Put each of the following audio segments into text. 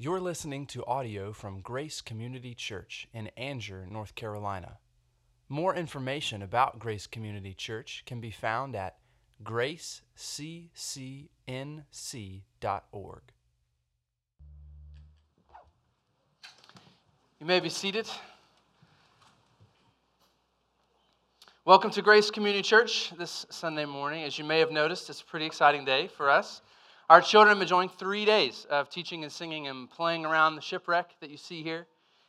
You're listening to audio from Grace Community Church in Angier, North Carolina. More information about Grace Community Church can be found at graceccnc.org. You may be seated. Welcome to Grace Community Church this Sunday morning. As you may have noticed, it's a pretty exciting day for us. Our children have been enjoying three days of teaching and singing and playing around the shipwreck that you see here.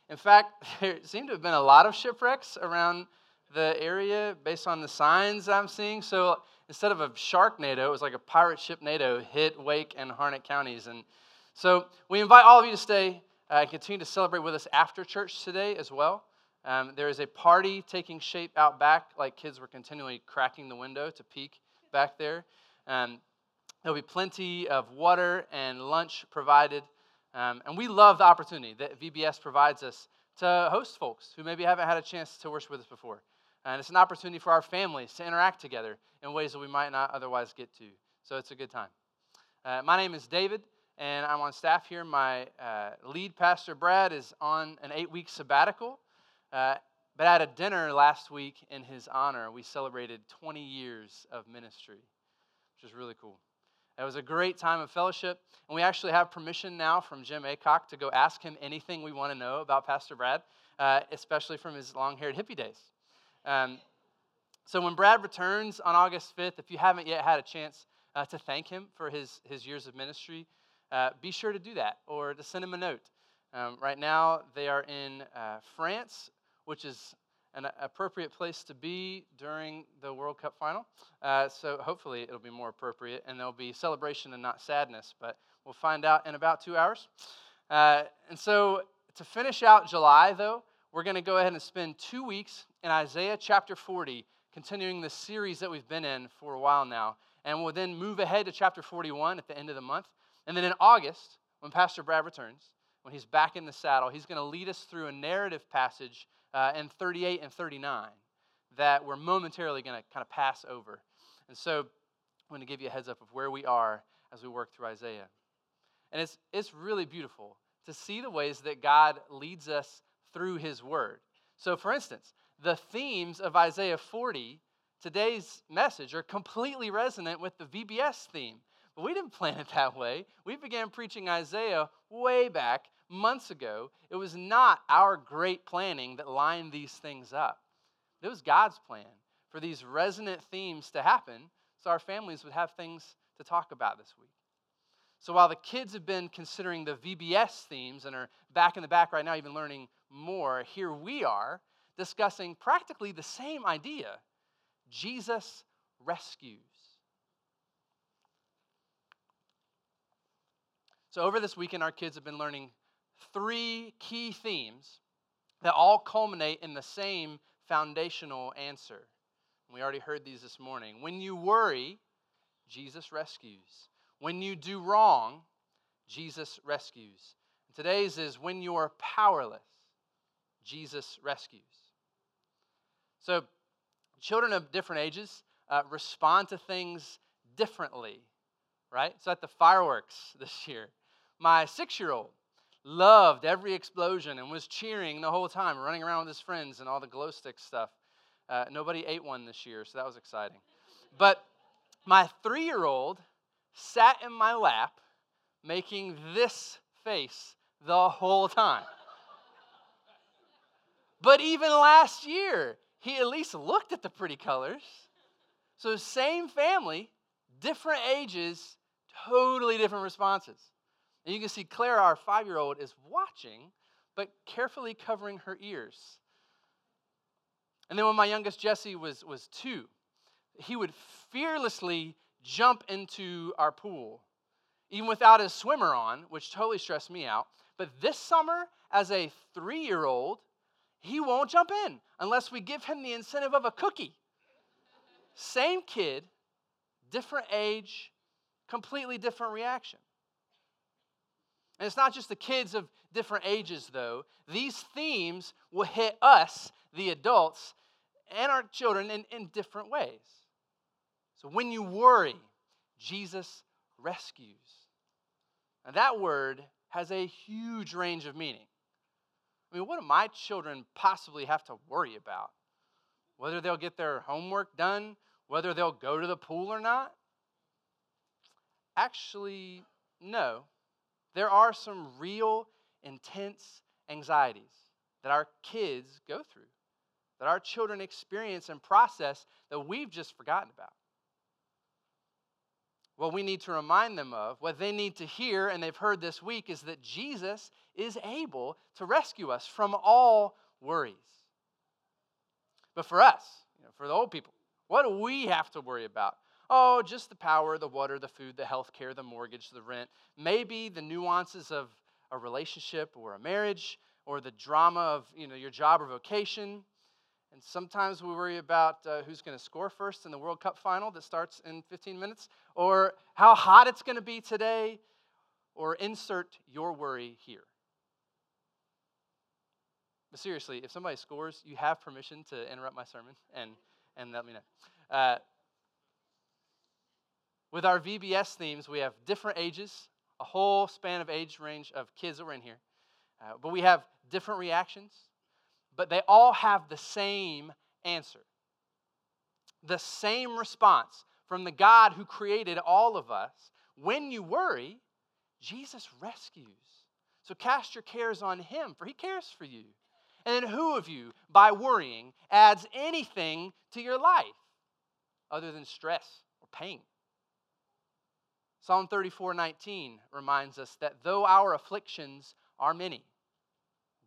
In fact, there seem to have been a lot of shipwrecks around the area based on the signs I'm seeing. So instead of a sharknado, it was like a pirate shipnado hit Wake and Harnett counties. And so we invite all of you to stay uh, and continue to celebrate with us after church today as well. Um, there is a party taking shape out back, like kids were continually cracking the window to peek back there. Um, there'll be plenty of water and lunch provided. Um, and we love the opportunity that VBS provides us to host folks who maybe haven't had a chance to worship with us before. And it's an opportunity for our families to interact together in ways that we might not otherwise get to. So it's a good time. Uh, my name is David, and I'm on staff here. My uh, lead pastor, Brad, is on an eight week sabbatical. Uh, but at a dinner last week in his honor, we celebrated 20 years of ministry, which is really cool. It was a great time of fellowship, and we actually have permission now from Jim Acock to go ask him anything we want to know about Pastor Brad, uh, especially from his long haired hippie days. Um, so when Brad returns on August 5th, if you haven't yet had a chance uh, to thank him for his, his years of ministry, uh, be sure to do that or to send him a note. Um, right now, they are in uh, France, which is an appropriate place to be during the World Cup final. Uh, so hopefully it'll be more appropriate and there'll be celebration and not sadness, but we'll find out in about two hours. Uh, and so to finish out July, though, we're going to go ahead and spend two weeks in Isaiah chapter 40, continuing the series that we've been in for a while now. And we'll then move ahead to chapter 41 at the end of the month. And then in August, when Pastor Brad returns, when he's back in the saddle, he's going to lead us through a narrative passage uh, in 38 and 39 that we're momentarily going to kind of pass over. And so I'm going to give you a heads up of where we are as we work through Isaiah. And it's, it's really beautiful to see the ways that God leads us through his word. So, for instance, the themes of Isaiah 40, today's message, are completely resonant with the VBS theme. But we didn't plan it that way. We began preaching Isaiah way back months ago. It was not our great planning that lined these things up. It was God's plan for these resonant themes to happen so our families would have things to talk about this week. So while the kids have been considering the VBS themes and are back in the back right now, even learning more, here we are discussing practically the same idea Jesus rescues. So, over this weekend, our kids have been learning three key themes that all culminate in the same foundational answer. We already heard these this morning. When you worry, Jesus rescues. When you do wrong, Jesus rescues. And today's is when you are powerless, Jesus rescues. So, children of different ages uh, respond to things differently, right? So, at the fireworks this year, my six year old loved every explosion and was cheering the whole time, running around with his friends and all the glow stick stuff. Uh, nobody ate one this year, so that was exciting. But my three year old sat in my lap making this face the whole time. But even last year, he at least looked at the pretty colors. So, same family, different ages, totally different responses. And you can see Clara, our five year old, is watching, but carefully covering her ears. And then when my youngest Jesse was, was two, he would fearlessly jump into our pool, even without his swimmer on, which totally stressed me out. But this summer, as a three year old, he won't jump in unless we give him the incentive of a cookie. Same kid, different age, completely different reaction. And it's not just the kids of different ages, though. These themes will hit us, the adults, and our children in, in different ways. So when you worry, Jesus rescues. Now, that word has a huge range of meaning. I mean, what do my children possibly have to worry about? Whether they'll get their homework done, whether they'll go to the pool or not? Actually, no. There are some real, intense anxieties that our kids go through, that our children experience and process that we've just forgotten about what we need to remind them of, what they need to hear, and they've heard this week, is that Jesus is able to rescue us from all worries. But for us, you know, for the old people, what do we have to worry about? Oh, just the power, the water, the food, the health care, the mortgage, the rent, maybe the nuances of a relationship or a marriage, or the drama of you know, your job or vocation, and sometimes we worry about uh, who's going to score first in the World Cup final that starts in 15 minutes, or how hot it's going to be today, or insert your worry here. But seriously, if somebody scores, you have permission to interrupt my sermon and, and let me know. Uh, with our VBS themes, we have different ages, a whole span of age range of kids that were in here. Uh, but we have different reactions but they all have the same answer. The same response from the God who created all of us. When you worry, Jesus rescues. So cast your cares on him, for he cares for you. And then who of you, by worrying, adds anything to your life other than stress or pain? Psalm 34 19 reminds us that though our afflictions are many,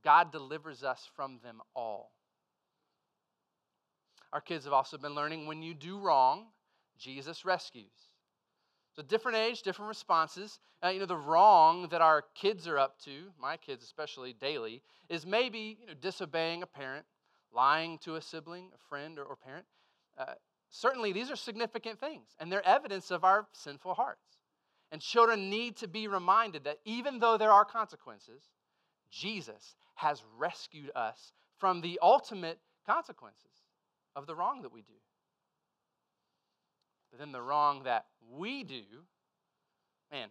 God delivers us from them all. Our kids have also been learning when you do wrong, Jesus rescues. So, different age, different responses. Uh, you know, the wrong that our kids are up to, my kids especially daily, is maybe you know, disobeying a parent, lying to a sibling, a friend, or, or parent. Uh, certainly, these are significant things, and they're evidence of our sinful hearts. And children need to be reminded that even though there are consequences, Jesus has rescued us from the ultimate consequences of the wrong that we do. But then the wrong that we do, man,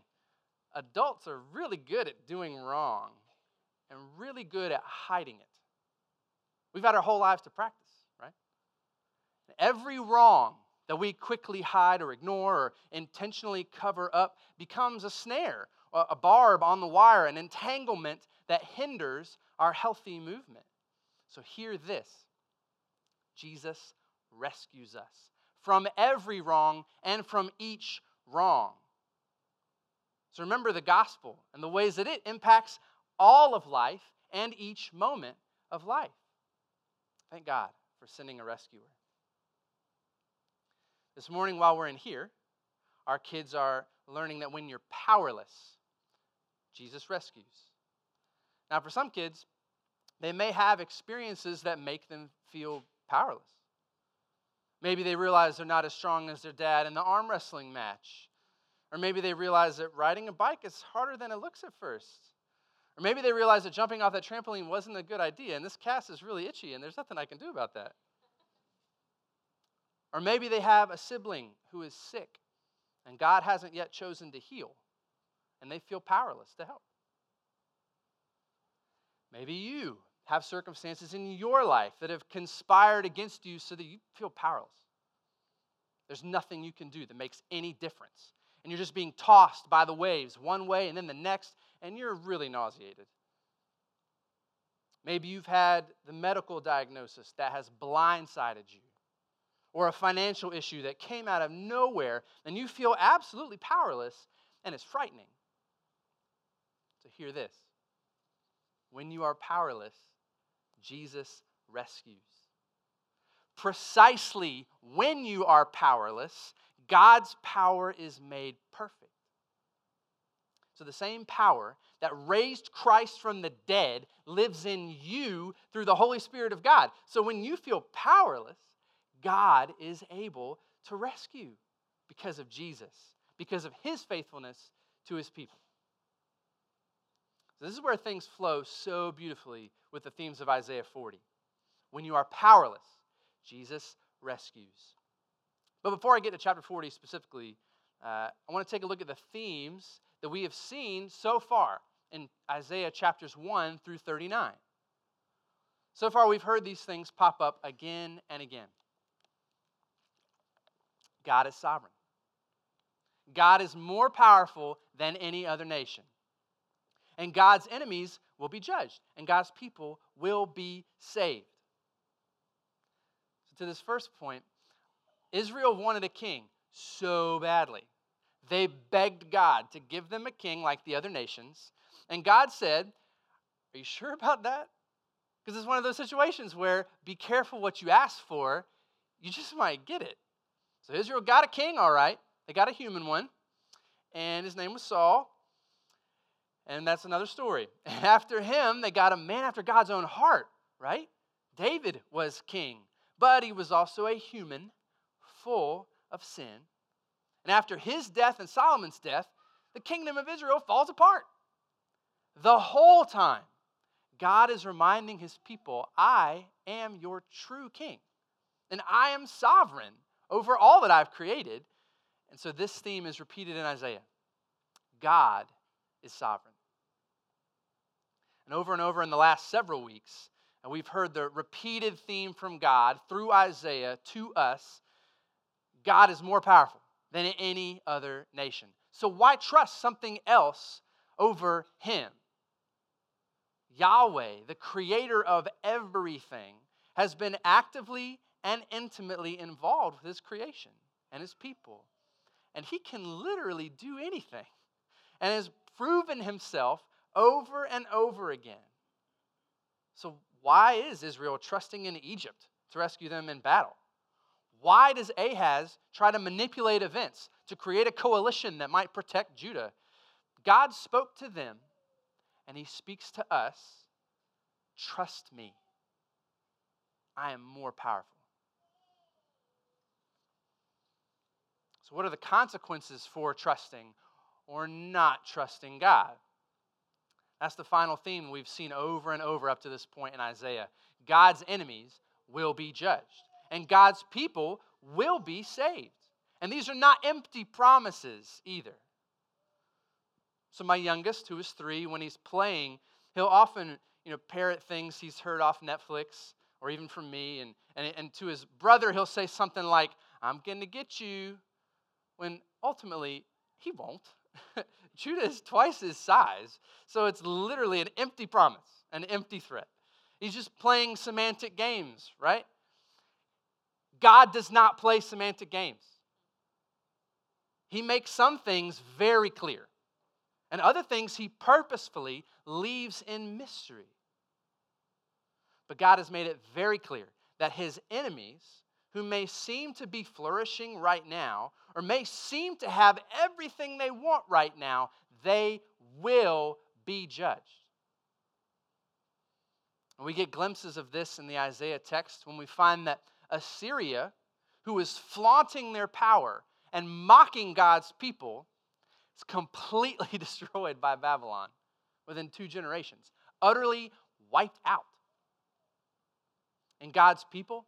adults are really good at doing wrong and really good at hiding it. We've had our whole lives to practice, right? Every wrong that we quickly hide or ignore or intentionally cover up becomes a snare, a barb on the wire, an entanglement that hinders our healthy movement. So, hear this Jesus rescues us from every wrong and from each wrong. So, remember the gospel and the ways that it impacts all of life and each moment of life. Thank God for sending a rescuer. This morning, while we're in here, our kids are learning that when you're powerless, Jesus rescues. Now, for some kids, they may have experiences that make them feel powerless. Maybe they realize they're not as strong as their dad in the arm wrestling match. Or maybe they realize that riding a bike is harder than it looks at first. Or maybe they realize that jumping off that trampoline wasn't a good idea and this cast is really itchy and there's nothing I can do about that. Or maybe they have a sibling who is sick and God hasn't yet chosen to heal and they feel powerless to help. Maybe you have circumstances in your life that have conspired against you so that you feel powerless. There's nothing you can do that makes any difference. And you're just being tossed by the waves one way and then the next, and you're really nauseated. Maybe you've had the medical diagnosis that has blindsided you, or a financial issue that came out of nowhere, and you feel absolutely powerless, and it's frightening. So, hear this when you are powerless, Jesus rescues. Precisely when you are powerless, God's power is made perfect. So the same power that raised Christ from the dead lives in you through the Holy Spirit of God. So when you feel powerless, God is able to rescue because of Jesus, because of his faithfulness to his people. So, this is where things flow so beautifully with the themes of Isaiah 40. When you are powerless, Jesus rescues. But before I get to chapter 40 specifically, uh, I want to take a look at the themes that we have seen so far in Isaiah chapters 1 through 39. So far, we've heard these things pop up again and again. God is sovereign. God is more powerful than any other nation. And God's enemies will be judged, and God's people will be saved. So, to this first point, Israel wanted a king so badly. They begged God to give them a king like the other nations. And God said, Are you sure about that? Because it's one of those situations where be careful what you ask for, you just might get it. So Israel got a king, all right. They got a human one, and his name was Saul. And that's another story. And after him, they got a man after God's own heart, right? David was king, but he was also a human full of sin. And after his death and Solomon's death, the kingdom of Israel falls apart. The whole time, God is reminding his people, I am your true king, and I am sovereign over all that I've created. And so this theme is repeated in Isaiah God is sovereign. And over and over in the last several weeks, and we've heard the repeated theme from God through Isaiah to us God is more powerful than any other nation. So why trust something else over Him? Yahweh, the creator of everything, has been actively and intimately involved with His creation and His people. And He can literally do anything and has proven Himself over and over again. So, why is Israel trusting in Egypt to rescue them in battle? Why does Ahaz try to manipulate events to create a coalition that might protect Judah? God spoke to them, and he speaks to us trust me. I am more powerful. What are the consequences for trusting or not trusting God? That's the final theme we've seen over and over up to this point in Isaiah. God's enemies will be judged, and God's people will be saved. And these are not empty promises either. So, my youngest, who is three, when he's playing, he'll often you know, parrot things he's heard off Netflix or even from me. And, and, and to his brother, he'll say something like, I'm going to get you, when ultimately he won't. Judah is twice his size, so it's literally an empty promise, an empty threat. He's just playing semantic games, right? God does not play semantic games. He makes some things very clear, and other things he purposefully leaves in mystery. But God has made it very clear that his enemies, who may seem to be flourishing right now, or may seem to have everything they want right now, they will be judged. And we get glimpses of this in the Isaiah text when we find that Assyria, who is flaunting their power and mocking God's people, is completely destroyed by Babylon within two generations, utterly wiped out. And God's people,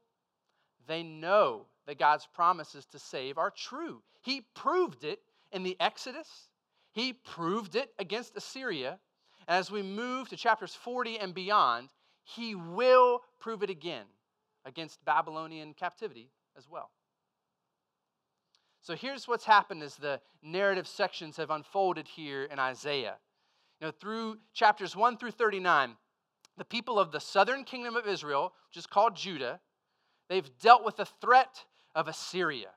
they know that God's promises to save are true. He proved it in the Exodus, He proved it against Assyria. And as we move to chapters 40 and beyond, He will prove it again against Babylonian captivity as well. So here's what's happened as the narrative sections have unfolded here in Isaiah. You know, through chapters 1 through 39, the people of the southern kingdom of Israel, which is called Judah, they've dealt with the threat of Assyria.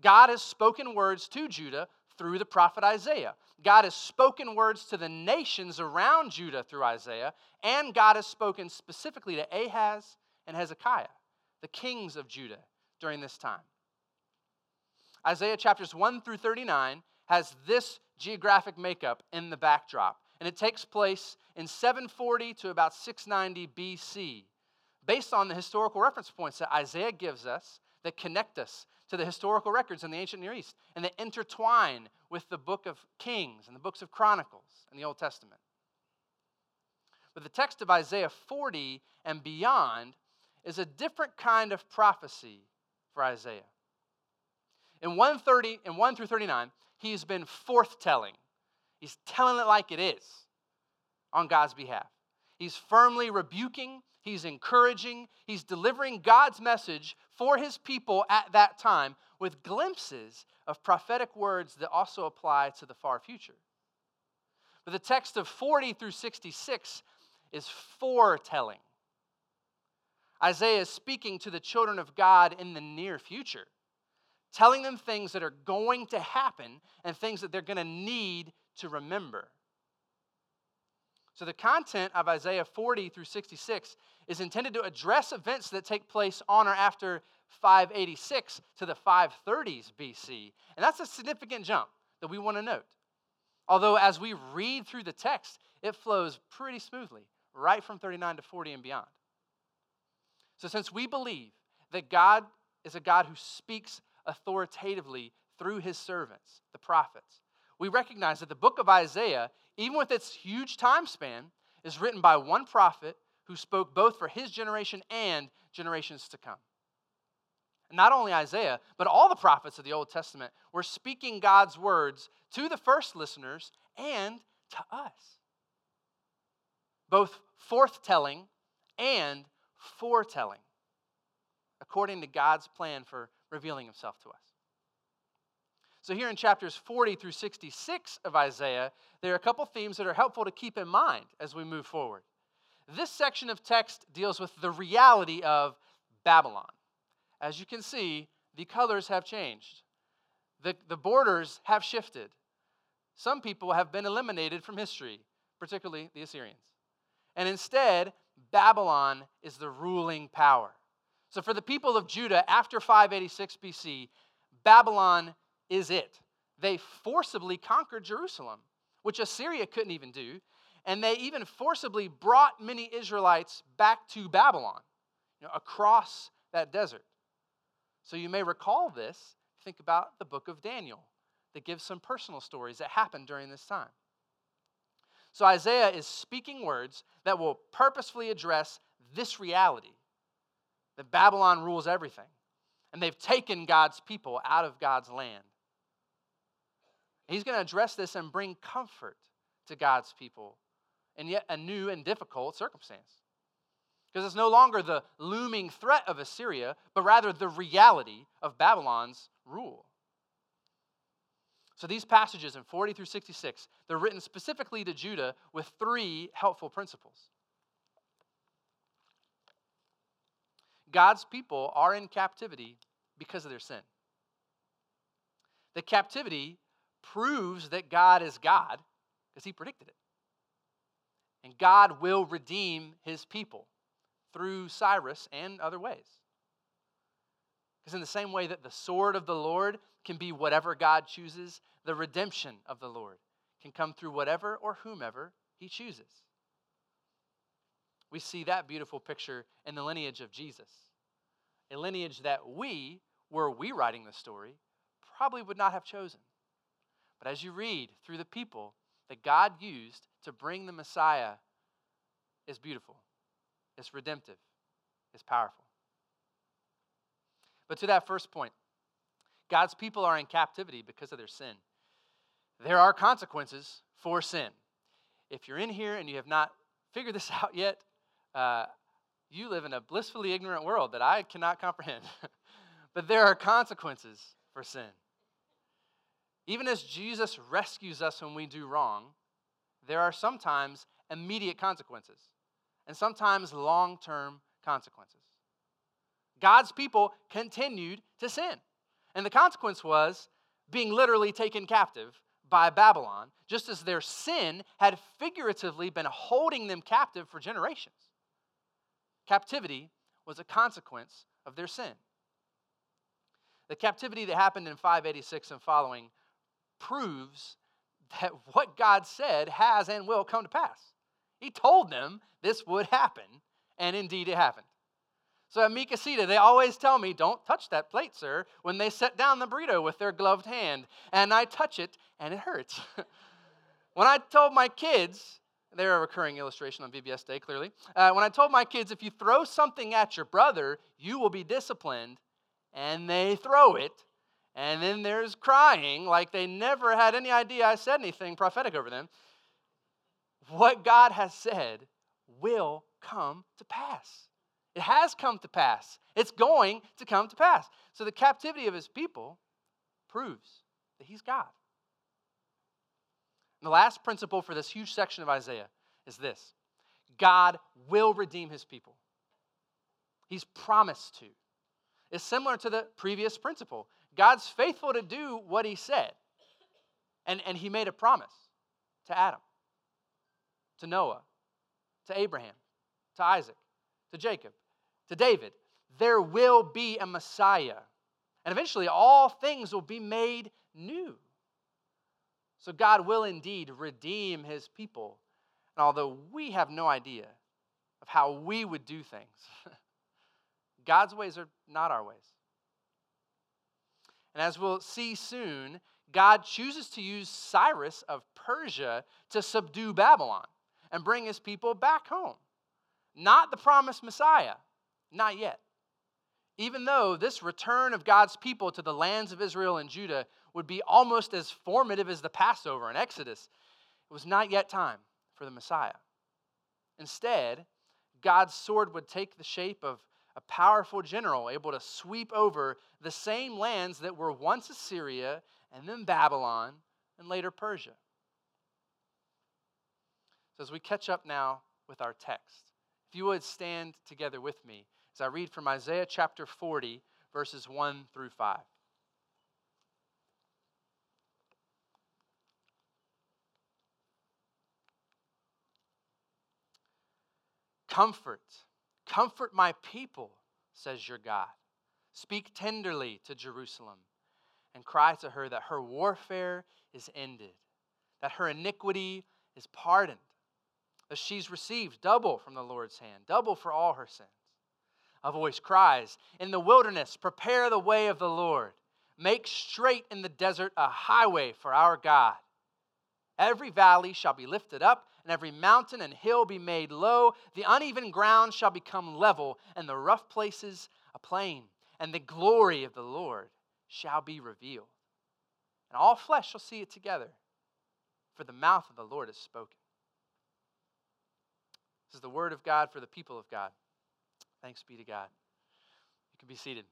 God has spoken words to Judah through the prophet Isaiah. God has spoken words to the nations around Judah through Isaiah, and God has spoken specifically to Ahaz and Hezekiah, the kings of Judah during this time. Isaiah chapters 1 through 39 has this geographic makeup in the backdrop, and it takes place in 740 to about 690 BC, based on the historical reference points that Isaiah gives us that connect us to the historical records in the ancient Near East and that intertwine with the book of Kings and the books of Chronicles in the Old Testament. But the text of Isaiah 40 and beyond is a different kind of prophecy for Isaiah. In 130 in 1 through 39, he's been forthtelling. He's telling it like it is on God's behalf. He's firmly rebuking, he's encouraging, he's delivering God's message for his people at that time with glimpses of prophetic words that also apply to the far future. But the text of 40 through 66 is foretelling. Isaiah is speaking to the children of God in the near future, telling them things that are going to happen and things that they're going to need to remember. So, the content of Isaiah 40 through 66 is intended to address events that take place on or after 586 to the 530s BC. And that's a significant jump that we want to note. Although, as we read through the text, it flows pretty smoothly, right from 39 to 40 and beyond. So, since we believe that God is a God who speaks authoritatively through his servants, the prophets, we recognize that the book of Isaiah, even with its huge time span, is written by one prophet who spoke both for his generation and generations to come. Not only Isaiah, but all the prophets of the Old Testament were speaking God's words to the first listeners and to us. Both forthtelling and foretelling, according to God's plan for revealing himself to us. So, here in chapters 40 through 66 of Isaiah, there are a couple themes that are helpful to keep in mind as we move forward. This section of text deals with the reality of Babylon. As you can see, the colors have changed, the, the borders have shifted. Some people have been eliminated from history, particularly the Assyrians. And instead, Babylon is the ruling power. So, for the people of Judah after 586 BC, Babylon is it. They forcibly conquered Jerusalem, which Assyria couldn't even do. And they even forcibly brought many Israelites back to Babylon, you know, across that desert. So you may recall this. Think about the book of Daniel that gives some personal stories that happened during this time. So Isaiah is speaking words that will purposefully address this reality that Babylon rules everything, and they've taken God's people out of God's land. He's going to address this and bring comfort to God's people in yet a new and difficult circumstance. Because it's no longer the looming threat of Assyria, but rather the reality of Babylon's rule. So these passages in 40 through 66, they're written specifically to Judah with three helpful principles. God's people are in captivity because of their sin. The captivity proves that God is God because he predicted it. And God will redeem his people through Cyrus and other ways. Because, in the same way that the sword of the Lord can be whatever God chooses, the redemption of the Lord can come through whatever or whomever he chooses. We see that beautiful picture in the lineage of Jesus, a lineage that we, were we writing the story, probably would not have chosen. But as you read through the people that God used to bring the Messiah, is beautiful, it's redemptive, it's powerful. But to that first point, God's people are in captivity because of their sin. There are consequences for sin. If you're in here and you have not figured this out yet, uh, you live in a blissfully ignorant world that I cannot comprehend. but there are consequences for sin. Even as Jesus rescues us when we do wrong, there are sometimes immediate consequences and sometimes long term consequences. God's people continued to sin. And the consequence was being literally taken captive by Babylon, just as their sin had figuratively been holding them captive for generations. Captivity was a consequence of their sin. The captivity that happened in 586 and following proves that what God said has and will come to pass. He told them this would happen, and indeed it happened. So at Mi Casita, they always tell me, don't touch that plate, sir, when they set down the burrito with their gloved hand. And I touch it, and it hurts. when I told my kids, they're a recurring illustration on VBS Day, clearly. Uh, when I told my kids, if you throw something at your brother, you will be disciplined, and they throw it, And then there's crying like they never had any idea I said anything prophetic over them. What God has said will come to pass. It has come to pass. It's going to come to pass. So the captivity of his people proves that he's God. And the last principle for this huge section of Isaiah is this God will redeem his people. He's promised to. It's similar to the previous principle. God's faithful to do what he said. And, and he made a promise to Adam, to Noah, to Abraham, to Isaac, to Jacob, to David. There will be a Messiah. And eventually, all things will be made new. So, God will indeed redeem his people. And although we have no idea of how we would do things, God's ways are not our ways. And as we'll see soon, God chooses to use Cyrus of Persia to subdue Babylon and bring his people back home. Not the promised Messiah, not yet. Even though this return of God's people to the lands of Israel and Judah would be almost as formative as the Passover and Exodus, it was not yet time for the Messiah. Instead, God's sword would take the shape of a powerful general able to sweep over the same lands that were once Assyria and then Babylon and later Persia. So, as we catch up now with our text, if you would stand together with me as I read from Isaiah chapter 40, verses 1 through 5. Comfort Comfort my people, says your God. Speak tenderly to Jerusalem and cry to her that her warfare is ended, that her iniquity is pardoned, that she's received double from the Lord's hand, double for all her sins. A voice cries, In the wilderness, prepare the way of the Lord. Make straight in the desert a highway for our God. Every valley shall be lifted up, and every mountain and hill be made low. The uneven ground shall become level, and the rough places a plain. And the glory of the Lord shall be revealed. And all flesh shall see it together, for the mouth of the Lord has spoken. This is the word of God for the people of God. Thanks be to God. You can be seated.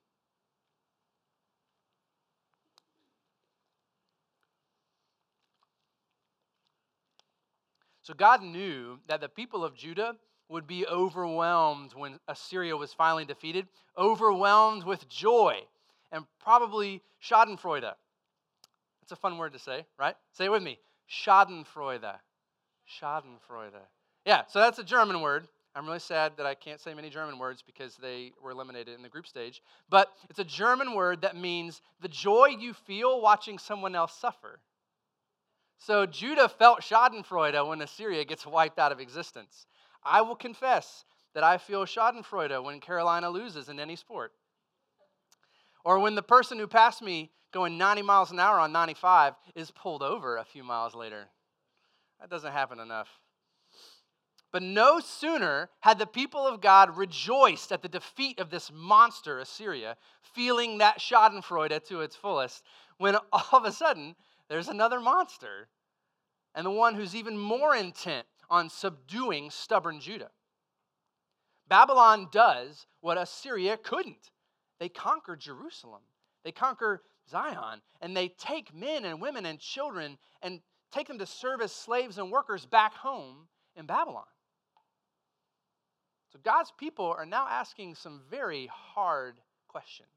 So God knew that the people of Judah would be overwhelmed when Assyria was finally defeated, overwhelmed with joy and probably Schadenfreude. That's a fun word to say, right? Say it with me Schadenfreude. Schadenfreude. Yeah, so that's a German word. I'm really sad that I can't say many German words because they were eliminated in the group stage. But it's a German word that means the joy you feel watching someone else suffer. So Judah felt Schadenfreude when Assyria gets wiped out of existence. I will confess that I feel Schadenfreude when Carolina loses in any sport. Or when the person who passed me going 90 miles an hour on 95 is pulled over a few miles later. That doesn't happen enough. But no sooner had the people of God rejoiced at the defeat of this monster, Assyria, feeling that Schadenfreude to its fullest, when all of a sudden there's another monster, and the one who's even more intent on subduing stubborn Judah. Babylon does what Assyria couldn't. They conquer Jerusalem, they conquer Zion, and they take men and women and children and take them to serve as slaves and workers back home in Babylon. So God's people are now asking some very hard questions.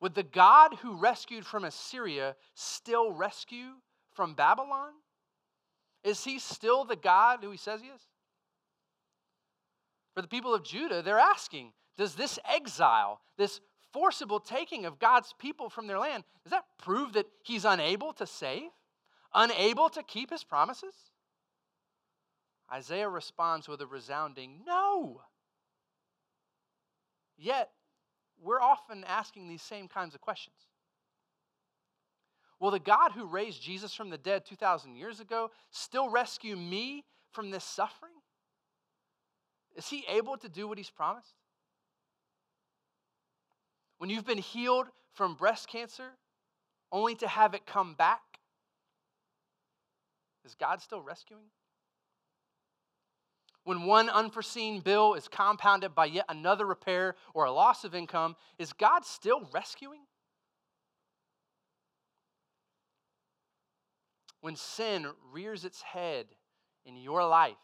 Would the God who rescued from Assyria still rescue from Babylon? Is he still the God who he says he is? For the people of Judah, they're asking Does this exile, this forcible taking of God's people from their land, does that prove that he's unable to save? Unable to keep his promises? Isaiah responds with a resounding no. Yet, we're often asking these same kinds of questions. Will the God who raised Jesus from the dead 2,000 years ago still rescue me from this suffering? Is he able to do what he's promised? When you've been healed from breast cancer only to have it come back? Is God still rescuing? When one unforeseen bill is compounded by yet another repair or a loss of income, is God still rescuing? When sin rears its head in your life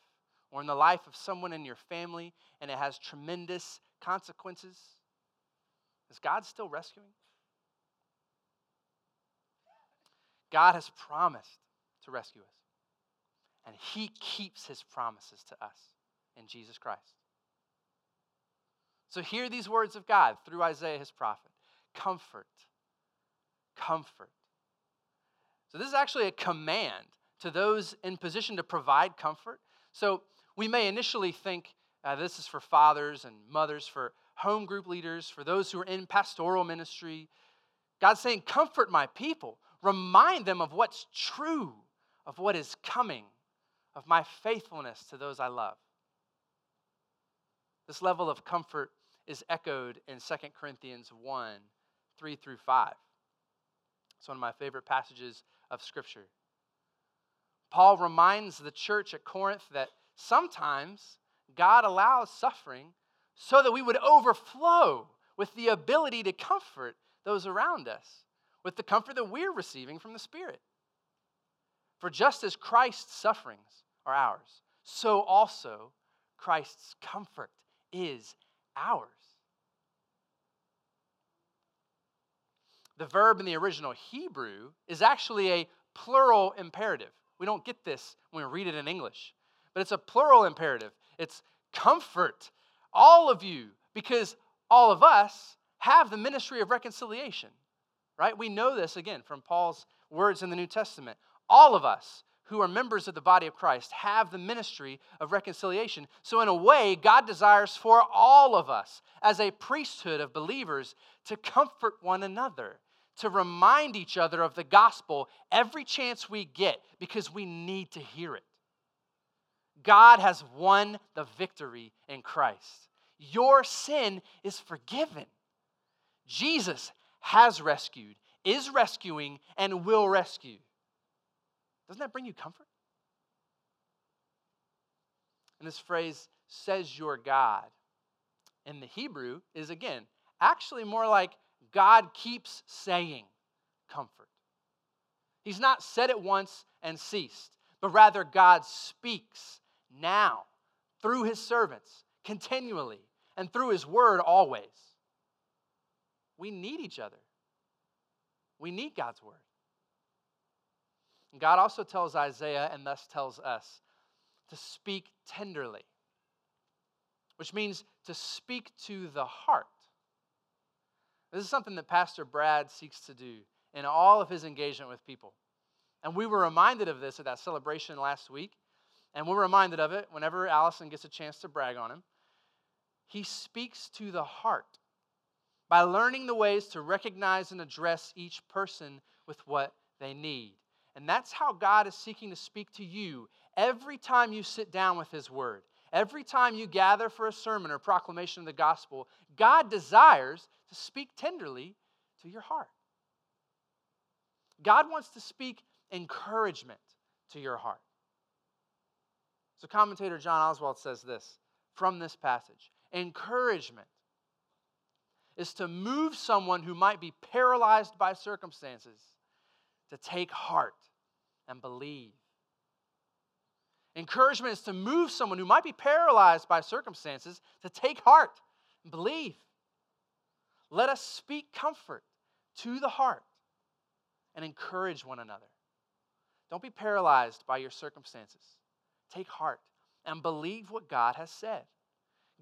or in the life of someone in your family and it has tremendous consequences, is God still rescuing? God has promised to rescue us. And he keeps his promises to us in Jesus Christ. So hear these words of God through Isaiah, his prophet comfort, comfort. So this is actually a command to those in position to provide comfort. So we may initially think uh, this is for fathers and mothers, for home group leaders, for those who are in pastoral ministry. God's saying, Comfort my people, remind them of what's true, of what is coming, of my faithfulness to those I love. This level of comfort is echoed in 2 Corinthians 1 3 through 5. It's one of my favorite passages of Scripture. Paul reminds the church at Corinth that sometimes God allows suffering so that we would overflow with the ability to comfort those around us, with the comfort that we're receiving from the Spirit. For just as Christ's sufferings are ours, so also Christ's comfort is ours. The verb in the original Hebrew is actually a plural imperative. We don't get this when we read it in English, but it's a plural imperative. It's comfort all of you because all of us have the ministry of reconciliation, right? We know this again from Paul's words in the New Testament. All of us who are members of the body of Christ have the ministry of reconciliation. So, in a way, God desires for all of us, as a priesthood of believers, to comfort one another, to remind each other of the gospel every chance we get because we need to hear it. God has won the victory in Christ. Your sin is forgiven. Jesus has rescued, is rescuing, and will rescue. Doesn't that bring you comfort? And this phrase, says your God, in the Hebrew is again actually more like God keeps saying comfort. He's not said it once and ceased, but rather God speaks now through his servants continually and through his word always. We need each other. We need God's word. God also tells Isaiah, and thus tells us, to speak tenderly, which means to speak to the heart. This is something that Pastor Brad seeks to do in all of his engagement with people. And we were reminded of this at that celebration last week. And we're reminded of it whenever Allison gets a chance to brag on him. He speaks to the heart by learning the ways to recognize and address each person with what they need. And that's how God is seeking to speak to you every time you sit down with His Word. Every time you gather for a sermon or proclamation of the gospel, God desires to speak tenderly to your heart. God wants to speak encouragement to your heart. So, commentator John Oswalt says this from this passage encouragement is to move someone who might be paralyzed by circumstances to take heart and believe. Encouragement is to move someone who might be paralyzed by circumstances to take heart and believe. Let us speak comfort to the heart and encourage one another. Don't be paralyzed by your circumstances. Take heart and believe what God has said.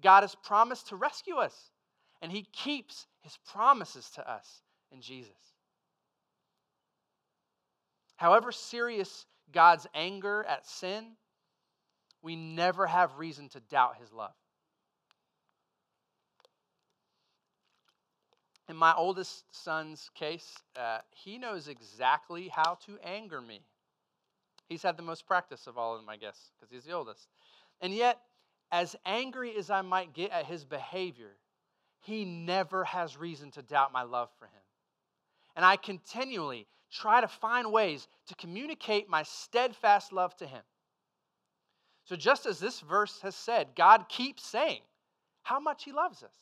God has promised to rescue us, and He keeps His promises to us in Jesus. However serious God's anger at sin, we never have reason to doubt His love. In my oldest son's case, uh, he knows exactly how to anger me. He's had the most practice of all of them, I guess, because he's the oldest. And yet, as angry as I might get at his behavior, he never has reason to doubt my love for him. and I continually try to find ways to communicate my steadfast love to him. So, just as this verse has said, God keeps saying how much he loves us.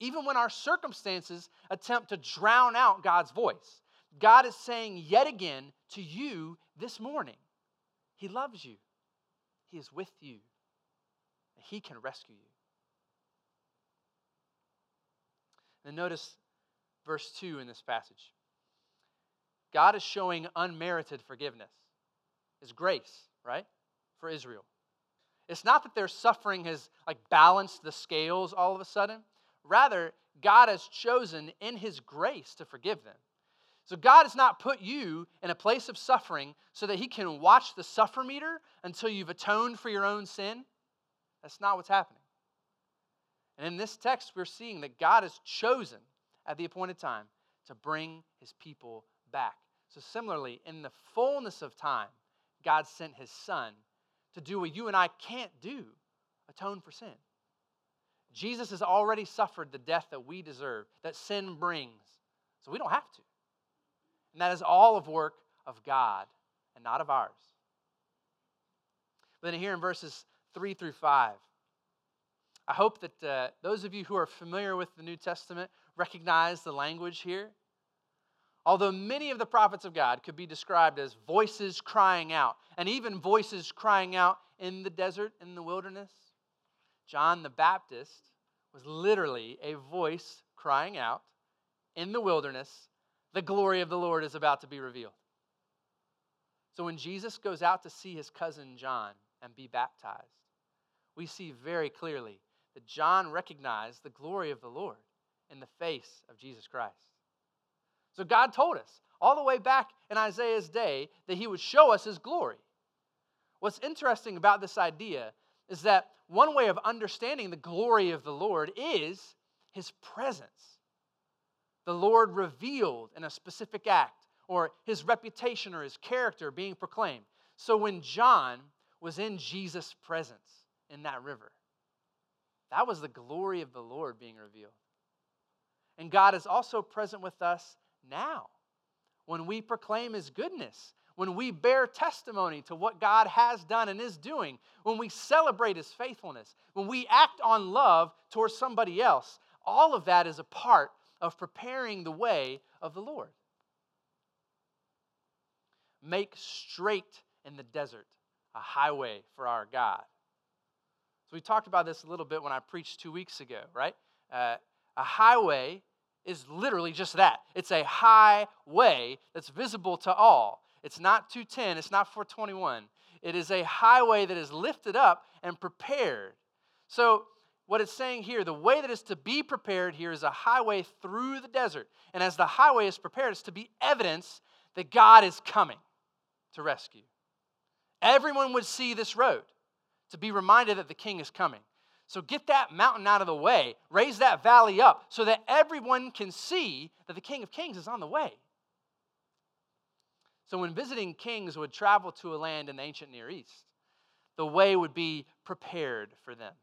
Even when our circumstances attempt to drown out God's voice, God is saying yet again to you this morning, He loves you, He is with you, and He can rescue you. And notice verse 2 in this passage. God is showing unmerited forgiveness, His grace, right, for Israel. It's not that their suffering has like balanced the scales all of a sudden. Rather, God has chosen in His grace to forgive them. So God has not put you in a place of suffering so that He can watch the suffer meter until you've atoned for your own sin. That's not what's happening. And in this text, we're seeing that God has chosen at the appointed time to bring His people back. So, similarly, in the fullness of time, God sent His Son to do what you and I can't do atone for sin. Jesus has already suffered the death that we deserve, that sin brings. So we don't have to. And that is all of work of God and not of ours. But then here in verses 3 through 5, I hope that uh, those of you who are familiar with the New Testament recognize the language here. Although many of the prophets of God could be described as voices crying out, and even voices crying out in the desert, in the wilderness, John the Baptist was literally a voice crying out in the wilderness, the glory of the Lord is about to be revealed. So when Jesus goes out to see his cousin John and be baptized, we see very clearly that John recognized the glory of the Lord in the face of Jesus Christ. So God told us all the way back in Isaiah's day that he would show us his glory. What's interesting about this idea is that one way of understanding the glory of the Lord is his presence. The Lord revealed in a specific act, or his reputation or his character being proclaimed. So when John was in Jesus' presence in that river, that was the glory of the Lord being revealed. And God is also present with us now when we proclaim his goodness when we bear testimony to what God has done and is doing, when we celebrate His faithfulness, when we act on love towards somebody else, all of that is a part of preparing the way of the Lord. Make straight in the desert a highway for our God. So we talked about this a little bit when I preached two weeks ago, right? Uh, a highway is literally just that it's a highway that's visible to all. It's not 210, it's not 421. It is a highway that is lifted up and prepared. So, what it's saying here, the way that is to be prepared here is a highway through the desert. And as the highway is prepared, it's to be evidence that God is coming to rescue. Everyone would see this road to be reminded that the king is coming. So get that mountain out of the way, raise that valley up so that everyone can see that the King of Kings is on the way. So when visiting kings would travel to a land in the ancient Near East, the way would be prepared for them.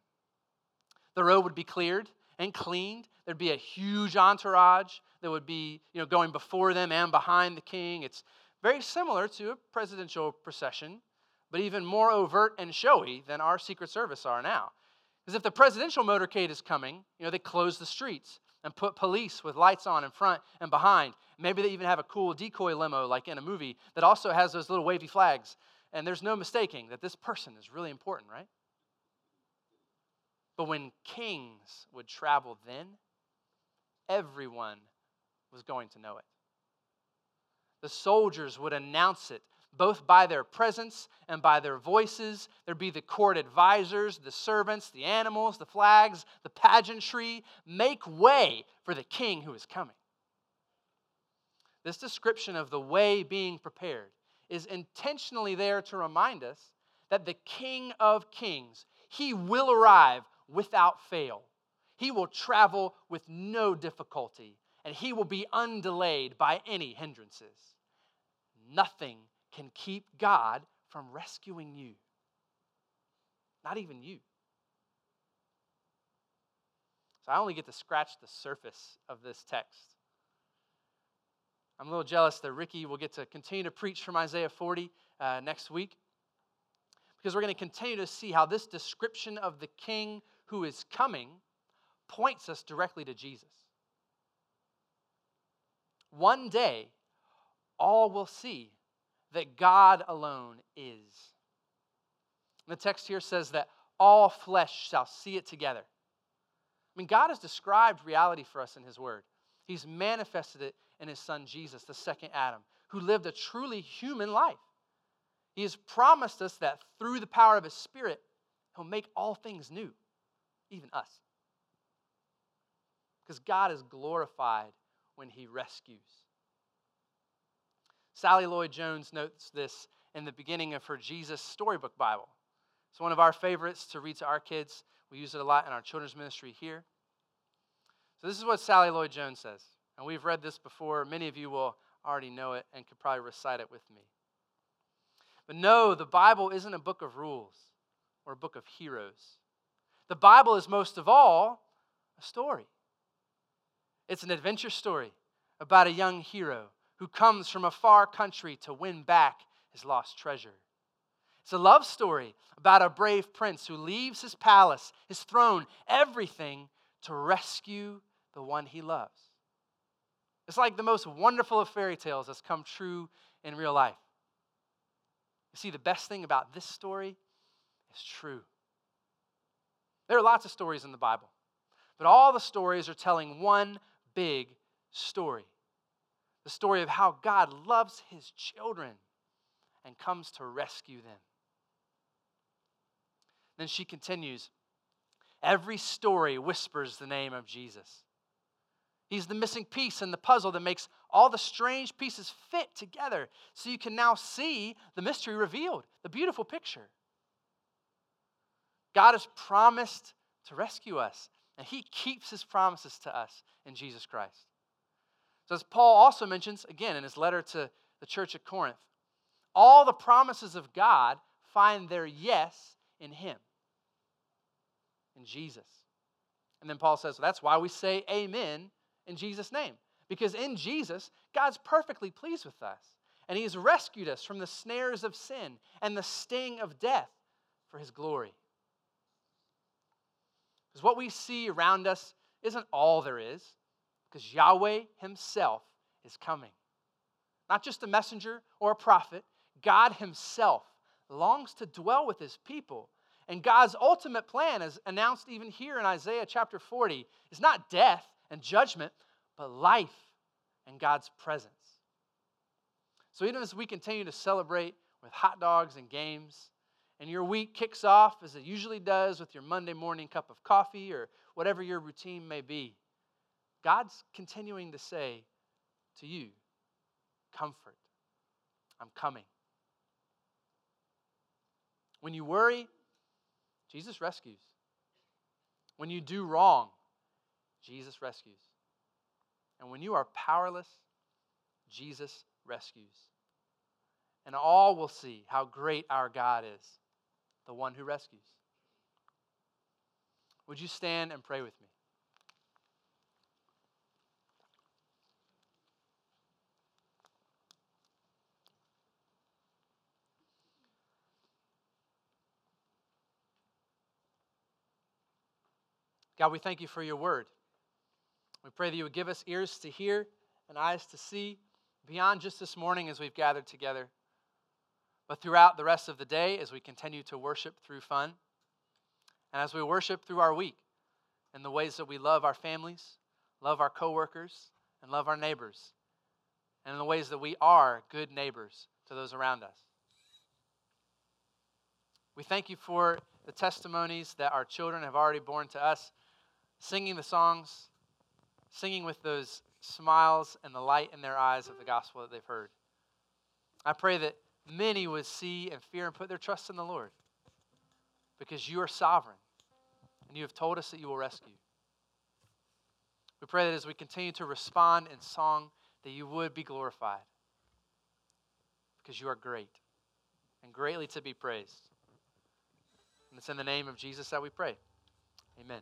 The road would be cleared and cleaned. There'd be a huge entourage that would be you know, going before them and behind the king. It's very similar to a presidential procession, but even more overt and showy than our Secret Service are now. Because if the presidential motorcade is coming, you know, they close the streets and put police with lights on in front and behind. Maybe they even have a cool decoy limo, like in a movie, that also has those little wavy flags. And there's no mistaking that this person is really important, right? But when kings would travel then, everyone was going to know it. The soldiers would announce it both by their presence and by their voices. There'd be the court advisors, the servants, the animals, the flags, the pageantry. Make way for the king who is coming. This description of the way being prepared is intentionally there to remind us that the King of Kings, he will arrive without fail. He will travel with no difficulty, and he will be undelayed by any hindrances. Nothing can keep God from rescuing you. Not even you. So I only get to scratch the surface of this text. I'm a little jealous that Ricky will get to continue to preach from Isaiah 40 uh, next week because we're going to continue to see how this description of the king who is coming points us directly to Jesus. One day, all will see that God alone is. The text here says that all flesh shall see it together. I mean, God has described reality for us in His Word. He's manifested it in His Son Jesus, the second Adam, who lived a truly human life. He has promised us that through the power of His Spirit, He'll make all things new, even us. Because God is glorified when He rescues. Sally Lloyd Jones notes this in the beginning of her Jesus Storybook Bible. It's one of our favorites to read to our kids. We use it a lot in our children's ministry here. So, this is what Sally Lloyd Jones says. And we've read this before. Many of you will already know it and could probably recite it with me. But no, the Bible isn't a book of rules or a book of heroes. The Bible is most of all a story. It's an adventure story about a young hero who comes from a far country to win back his lost treasure. It's a love story about a brave prince who leaves his palace, his throne, everything to rescue the one he loves. It's like the most wonderful of fairy tales that's come true in real life. You see, the best thing about this story is true. There are lots of stories in the Bible, but all the stories are telling one big story the story of how God loves his children and comes to rescue them. Then she continues Every story whispers the name of Jesus. He's the missing piece in the puzzle that makes all the strange pieces fit together so you can now see the mystery revealed, the beautiful picture. God has promised to rescue us, and He keeps His promises to us in Jesus Christ. So, as Paul also mentions again in his letter to the church at Corinth, all the promises of God find their yes in Him in Jesus. And then Paul says, that's why we say amen in Jesus' name. Because in Jesus, God's perfectly pleased with us. And He has rescued us from the snares of sin and the sting of death for His glory. Because what we see around us isn't all there is, because Yahweh Himself is coming. Not just a messenger or a prophet, God Himself longs to dwell with His people and God's ultimate plan, as announced even here in Isaiah chapter 40, is not death and judgment, but life and God's presence. So even as we continue to celebrate with hot dogs and games, and your week kicks off as it usually does with your Monday morning cup of coffee or whatever your routine may be, God's continuing to say to you, Comfort, I'm coming. When you worry, Jesus rescues. When you do wrong, Jesus rescues. And when you are powerless, Jesus rescues. And all will see how great our God is, the one who rescues. Would you stand and pray with me? God, we thank you for your word. We pray that you would give us ears to hear and eyes to see beyond just this morning as we've gathered together, but throughout the rest of the day as we continue to worship through fun, and as we worship through our week in the ways that we love our families, love our coworkers, and love our neighbors, and in the ways that we are good neighbors to those around us. We thank you for the testimonies that our children have already borne to us singing the songs, singing with those smiles and the light in their eyes of the gospel that they've heard. I pray that many would see and fear and put their trust in the Lord because you are sovereign and you have told us that you will rescue. We pray that as we continue to respond in song, that you would be glorified because you are great and greatly to be praised. And it's in the name of Jesus that we pray. Amen.